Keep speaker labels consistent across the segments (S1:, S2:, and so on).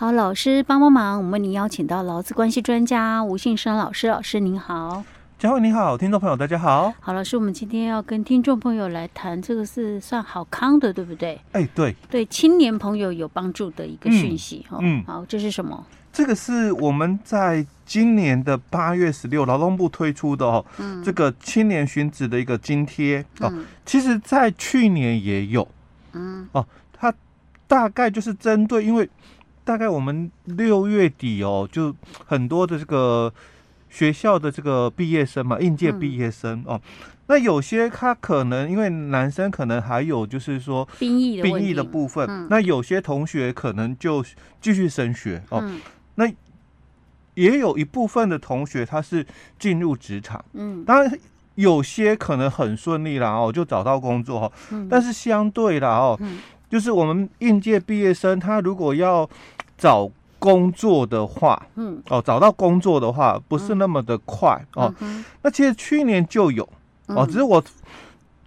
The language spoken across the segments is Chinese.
S1: 好，老师帮帮忙，我们为您邀请到劳资关系专家吴信生老师，老师您好。
S2: 嘉慧你好，听众朋友大家好。
S1: 好，老师，我们今天要跟听众朋友来谈这个是算好康的，对不对？
S2: 哎，对，
S1: 对青年朋友有帮助的一个讯息哈。
S2: 嗯，
S1: 好，这是什么？
S2: 这个是我们在今年的八月十六，劳动部推出的哦，嗯，这个青年寻职的一个津贴哦，其实在去年也有，嗯，哦，它大概就是针对，因为大概我们六月底哦，就很多的这个。学校的这个毕业生嘛，应届毕业生、嗯、哦，那有些他可能因为男生可能还有就是说
S1: 兵役
S2: 兵役的部分，嗯、那有些同学可能就继续升学哦，嗯、那也有一部分的同学他是进入职场，嗯，当然有些可能很顺利啦哦，就找到工作哈，嗯、但是相对啦哦，嗯、就是我们应届毕业生他如果要找。工作的话，嗯，哦，找到工作的话不是那么的快、嗯、哦。嗯、那其实去年就有哦，只是我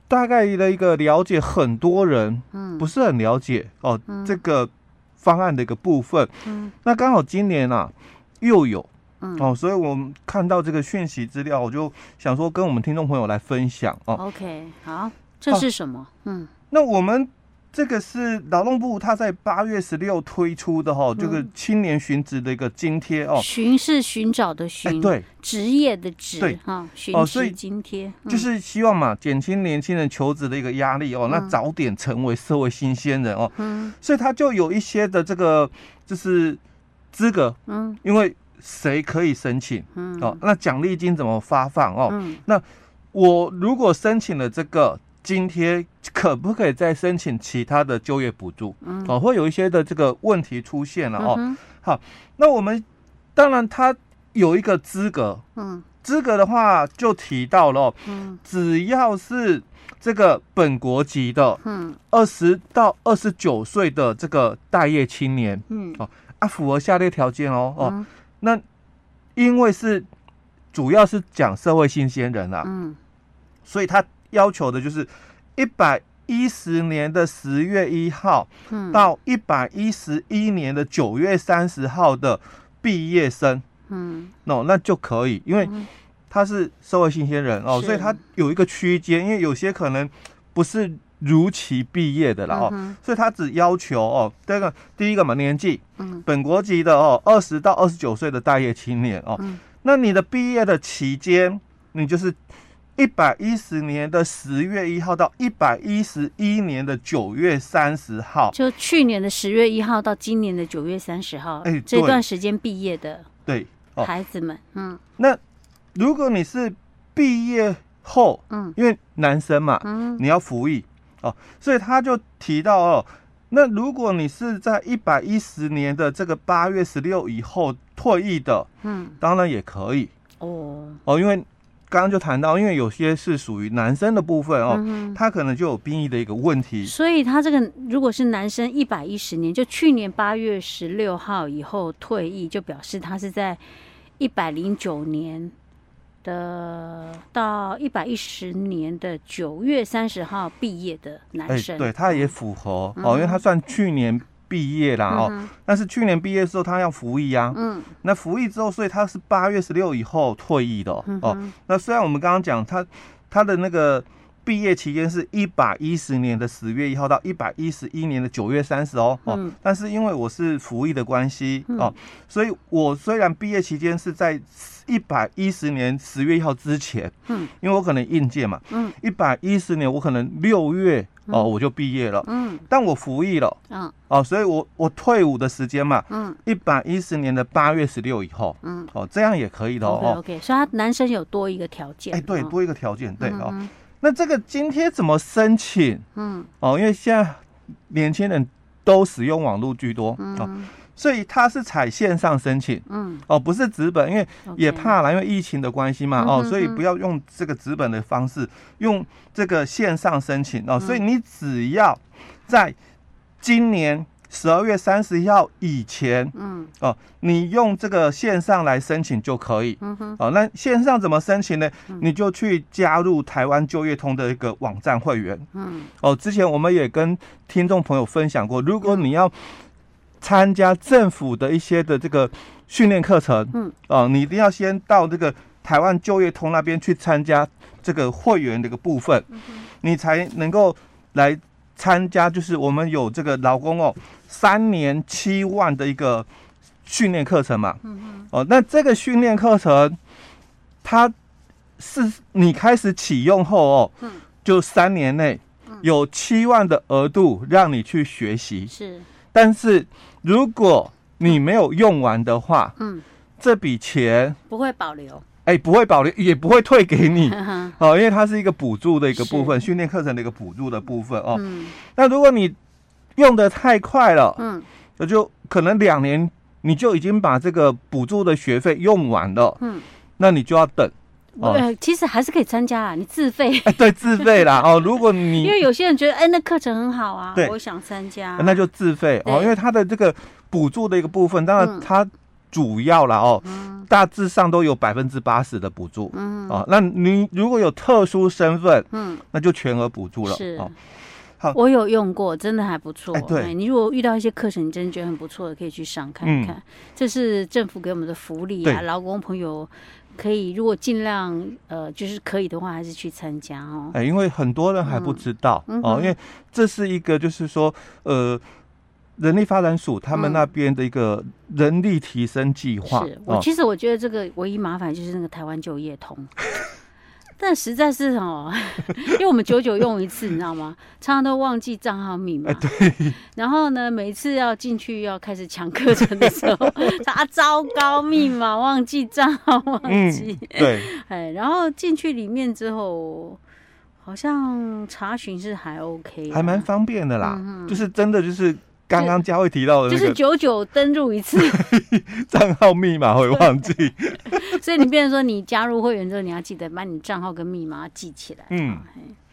S2: 大概的一个了解，很多人不是很了解哦、嗯、这个方案的一个部分。嗯，那刚好今年啊又有，嗯、哦，所以我们看到这个讯息资料，我就想说跟我们听众朋友来分享哦。
S1: OK，好，这是什么？啊、嗯，
S2: 那我们。这个是劳动部他在八月十六推出的哈、哦，这个青年寻职的一个津贴哦。
S1: 寻是寻找的寻，
S2: 哎、对，
S1: 职业的职，
S2: 对
S1: 哈，寻职津贴，
S2: 哦、就是希望嘛，减轻年轻人求职的一个压力哦，嗯、那早点成为社会新鲜人哦。嗯，所以他就有一些的这个就是资格，嗯，因为谁可以申请，嗯，哦，那奖励金怎么发放哦？嗯，那我如果申请了这个。津贴可不可以再申请其他的就业补助？嗯，哦，会有一些的这个问题出现了哦。嗯、好，那我们当然他有一个资格，嗯，资格的话就提到了，嗯，只要是这个本国籍的，嗯，二十到二十九岁的这个待业青年，嗯，哦，啊，符合下列条件哦，哦，嗯、那因为是主要是讲社会新鲜人啊，嗯，所以他。要求的就是一百一十年的十月一号到一百一十一年的九月三十号的毕业生，嗯，哦，那就可以，因为他是社会新鲜人哦，所以他有一个区间，因为有些可能不是如期毕业的了哦，所以他只要求哦，这个第一个嘛年纪，嗯，本国籍的哦，二十到二十九岁的待业青年哦，那你的毕业的期间，你就是。一百一十年的十月一号到一百一十一年的九月三十号，
S1: 就去年的十月一号到今年的九月三十号，哎，这段时间毕业的，
S2: 对，
S1: 孩子们，嗯，
S2: 那如果你是毕业后，嗯，因为男生嘛，嗯，你要服役哦，所以他就提到哦，那如果你是在一百一十年的这个八月十六以后退役的，嗯，当然也可以，哦，哦，因为。刚刚就谈到，因为有些是属于男生的部分哦，嗯、他可能就有兵役的一个问题。
S1: 所以他这个如果是男生一百一十年，就去年八月十六号以后退役，就表示他是在一百零九年的到一百一十年的九月三十号毕业的男生。欸、
S2: 对，他也符合、嗯、哦，因为他算去年。毕业啦哦，但是去年毕业的时候他要服役啊，嗯，那服役之后，所以他是八月十六以后退役的哦。嗯、哦，那虽然我们刚刚讲他他的那个毕业期间是一百一十年的十月一号到一百一十一年的九月三十哦，嗯、哦，但是因为我是服役的关系、嗯、哦，所以我虽然毕业期间是在一百一十年十月一号之前，嗯，因为我可能应届嘛，嗯，一百一十年我可能六月。哦，我就毕业了。嗯，但我服役了。嗯，哦，所以我我退伍的时间嘛，嗯，一百一十年的八月十六以后，嗯，哦，这样也可以的哦。
S1: OK，所以他男生有多一个条件。
S2: 哎，对，多一个条件，对哦。那这个津贴怎么申请？嗯，哦，因为现在年轻人都使用网络居多。嗯。所以他是采线上申请，嗯，哦，不是纸本，因为也怕啦，因为疫情的关系嘛，哦，所以不要用这个纸本的方式，用这个线上申请哦。所以你只要在今年十二月三十一号以前，嗯，哦，你用这个线上来申请就可以，嗯哼，哦，那线上怎么申请呢？你就去加入台湾就业通的一个网站会员，嗯，哦，之前我们也跟听众朋友分享过，如果你要。参加政府的一些的这个训练课程，嗯，哦，你一定要先到这个台湾就业通那边去参加这个会员的一个部分，你才能够来参加，就是我们有这个劳工哦，三年七万的一个训练课程嘛，嗯哦，那这个训练课程，它是你开始启用后哦，嗯。就三年内有七万的额度让你去学习，是，但是。如果你没有用完的话，嗯，这笔钱
S1: 不会保留，
S2: 哎、欸，不会保留，也不会退给你，哦，因为它是一个补助的一个部分，训练课程的一个补助的部分哦。嗯，那如果你用的太快了，嗯，那就可能两年你就已经把这个补助的学费用完了，嗯，那你就要等。
S1: 对，其实还是可以参加啊，你自费。
S2: 哎，对，自费啦 哦。如果你
S1: 因为有些人觉得，哎，那课程很好啊，我想参加，
S2: 那就自费哦。因为它的这个补助的一个部分，当然它主要了哦，大致上都有百分之八十的补助。嗯哦，那你如果有特殊身份，嗯，那就全额补助了。是哦，
S1: 好，我有用过，真的还不错。对，你如果遇到一些课程，你真的觉得很不错的，可以去上看一看。这是政府给我们的福利啊，劳工朋友。可以，如果尽量呃，就是可以的话，还是去参加哦。
S2: 哎，因为很多人还不知道、嗯、哦，因为这是一个就是说呃，人力发展署他们那边的一个人力提升计划。是
S1: 我其实我觉得这个唯一麻烦就是那个台湾就业通。但实在是哦，因为我们久久用一次，你知道吗？常常都忘记账号密码。对。然后呢，每次要进去要开始抢课程的时候，啊，糟糕，密码忘记，账号忘记。
S2: 嗯、对。
S1: 哎，然后进去里面之后，好像查询是还 OK，
S2: 还蛮方便的啦。嗯、就是真的就是。刚刚佳慧提到的、那个，
S1: 就是久久登入一次，
S2: 账号密码会忘记，
S1: 所以你变成说，你加入会员之后，你要记得把你账号跟密码记起来。嗯，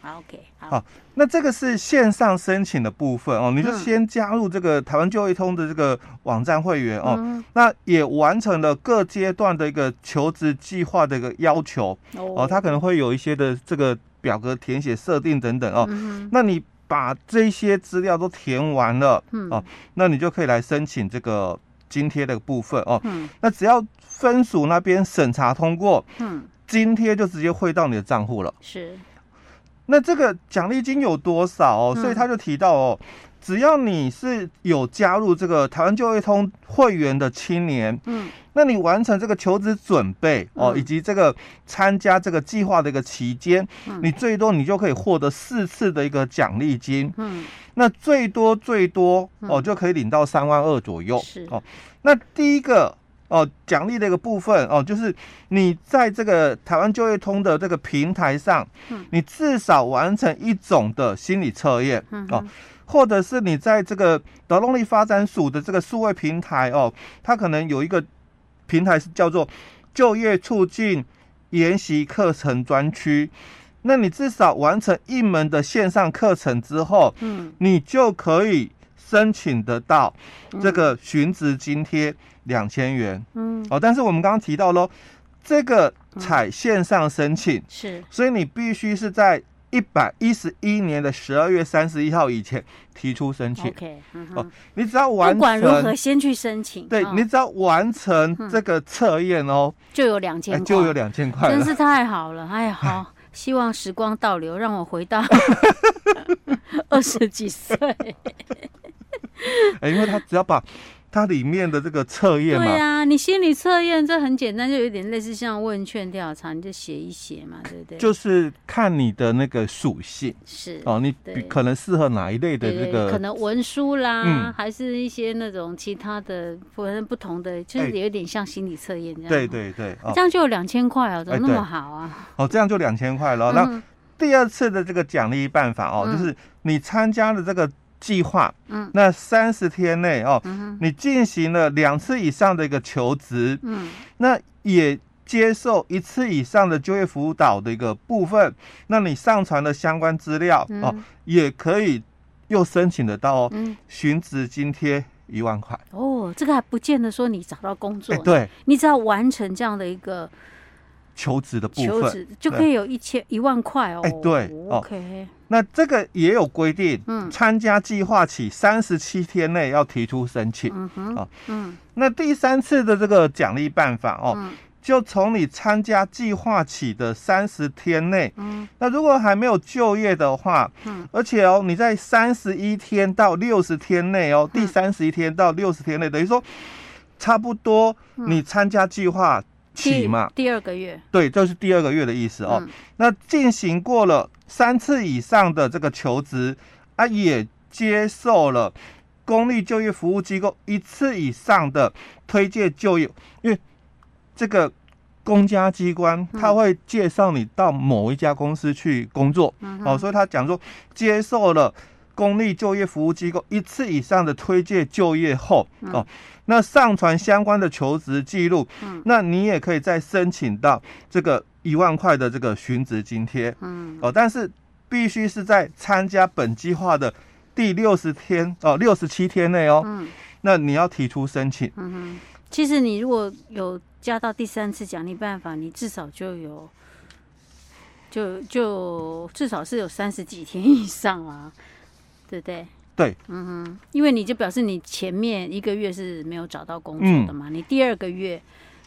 S1: 好，OK，好，
S2: 好，那这个是线上申请的部分哦，你就先加入这个台湾就业通的这个网站会员哦，嗯、那也完成了各阶段的一个求职计划的一个要求哦，它可能会有一些的这个表格填写设定等等哦，嗯、那你。把这些资料都填完了，嗯，哦，那你就可以来申请这个津贴的部分哦。嗯，那只要分署那边审查通过，嗯，津贴就直接汇到你的账户了。是，那这个奖励金有多少哦？所以他就提到哦。只要你是有加入这个台湾就业通会员的青年，嗯，那你完成这个求职准备哦，以及这个参加这个计划的一个期间，嗯，你最多你就可以获得四次的一个奖励金，嗯，那最多最多哦就可以领到三万二左右，是。哦。那第一个哦奖励的一个部分哦，就是你在这个台湾就业通的这个平台上，嗯，你至少完成一种的心理测验，嗯哦。或者是你在这个德动力发展署的这个数位平台哦，它可能有一个平台是叫做就业促进研习课程专区，那你至少完成一门的线上课程之后，嗯，你就可以申请得到这个寻职津贴两千元，嗯，哦，但是我们刚刚提到喽，这个采线上申请是，所以你必须是在。一百一十一年的十二月三十一号以前提出申请。OK，哦，你只要完成，不
S1: 管如何先去申请。
S2: 对，你只要完成这个测验哦，
S1: 就有两千块，
S2: 就有两千块，
S1: 真是太好了！哎，好，希望时光倒流，让我回到 二十几岁。
S2: 哎，因为他只要把。它里面的这个测验嘛，
S1: 对呀、啊，你心理测验这很简单，就有点类似像问卷调查，你就写一写嘛，对不对？
S2: 就是看你的那个属性是哦，你可能适合哪一类的这个，
S1: 可能文书啦，嗯、还是一些那种其他的，不不同的，就是有点像心理测验这样。
S2: 对对对，哦、
S1: 这样就有两千块哦，怎么那么好啊？
S2: 哦，这样就两千块了。那、嗯、第二次的这个奖励办法哦，嗯、就是你参加了这个。计划，嗯，那三十天内哦，嗯、你进行了两次以上的一个求职，嗯，那也接受一次以上的就业辅导的一个部分，那你上传的相关资料、嗯、哦，也可以又申请得到哦，嗯，寻职津贴一万块。
S1: 哦，这个还不见得说你找到工作，
S2: 欸、对，
S1: 你只要完成这样的一个
S2: 求职的部分，
S1: 求职就可以有一千一万块哦，
S2: 哎，对，
S1: 哦，OK。
S2: 那这个也有规定，嗯，参加计划起三十七天内要提出申请，嗯哼，啊，嗯，那第三次的这个奖励办法哦，嗯，就从你参加计划起的三十天内，嗯，那如果还没有就业的话，嗯，而且哦，你在三十一天到六十天内哦，第三十一天到六十天内，等于说差不多你参加计划起嘛，
S1: 第二个月，
S2: 对，这是第二个月的意思哦，那进行过了。三次以上的这个求职啊，也接受了公立就业服务机构一次以上的推荐就业，因为这个公家机关他会介绍你到某一家公司去工作，哦，所以他讲说接受了公立就业服务机构一次以上的推介就业后，哦，那上传相关的求职记录，那你也可以再申请到这个。一万块的这个寻职津贴，嗯，哦，但是必须是在参加本计划的第六十天哦，六十七天内哦，嗯，那你要提出申请，
S1: 嗯哼，其实你如果有加到第三次奖励办法，你至少就有，就就至少是有三十几天以上啊，对不对？
S2: 对，
S1: 嗯哼，因为你就表示你前面一个月是没有找到工作的嘛，嗯，你第二个月。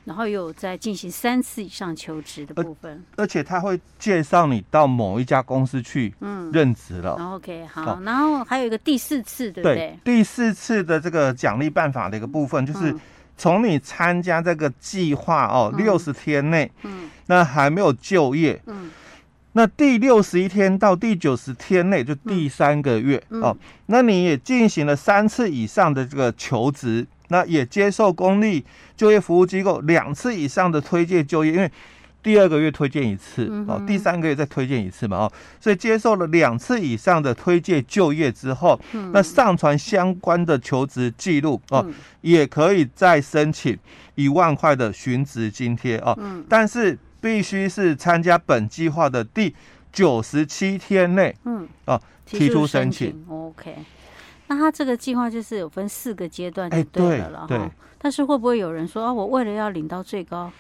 S1: 然后有在进行三次以上求职的部分，
S2: 而且他会介绍你到某一家公司去任职了。
S1: 嗯，OK，好，然后还有一个第四次，对不对？对，
S2: 第四次的这个奖励办法的一个部分，就是从你参加这个计划哦，六十天内，嗯，那还没有就业，嗯，那第六十一天到第九十天内，就第三个月哦，那你也进行了三次以上的这个求职。那也接受公立就业服务机构两次以上的推荐就业，因为第二个月推荐一次哦，第三个月再推荐一次嘛哦，所以接受了两次以上的推荐就业之后，那上传相关的求职记录哦，也可以再申请一万块的寻职津贴哦，但是必须是参加本计划的第九十七天内，嗯哦，提出申请
S1: ，OK。那他这个计划就是有分四个阶段就对了了哈，但是会不会有人说啊，我为了要领到最高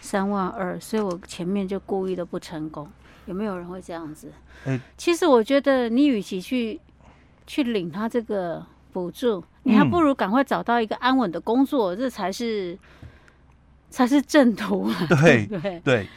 S1: 三万二，所以我前面就故意的不成功？有没有人会这样子？欸、其实我觉得你与其去去领他这个补助，你还不如赶快找到一个安稳的工作，嗯、这才是才是正途啊！
S2: 对对对。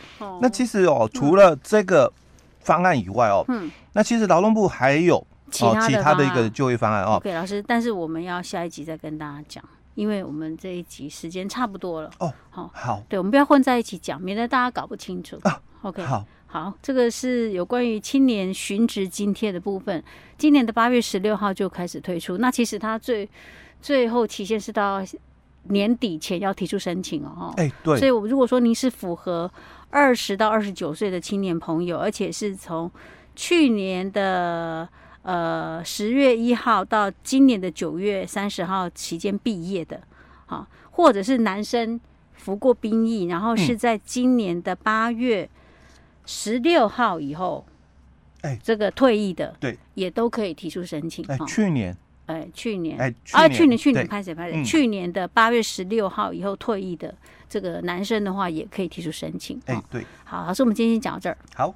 S2: 那其实哦，除了这个方案以外哦，嗯，那其实劳动部还有。其他，其他的一个就业方案哦。
S1: OK，老师，但是我们要下一集再跟大家讲，因为我们这一集时间差不多了哦。好，好，对，我们不要混在一起讲，免得大家搞不清楚。啊、OK，好，好，这个是有关于青年寻职津贴的部分，今年的八月十六号就开始推出。那其实它最最后期限是到年底前要提出申请哦。哎，对。所以，我如果说您是符合二十到二十九岁的青年朋友，而且是从去年的。呃，十月一号到今年的九月三十号期间毕业的，好，或者是男生服过兵役，然后是在今年的八月十六号以后，哎，这个退役的，对，也都可以提出申请。
S2: 哎，去年，
S1: 哎，去年，哎，啊，去年，去年，拍谁拍谁？去年的八月十六号以后退役的这个男生的话，也可以提出申请。哎，对，好，老师，我们今天先讲到这儿。
S2: 好。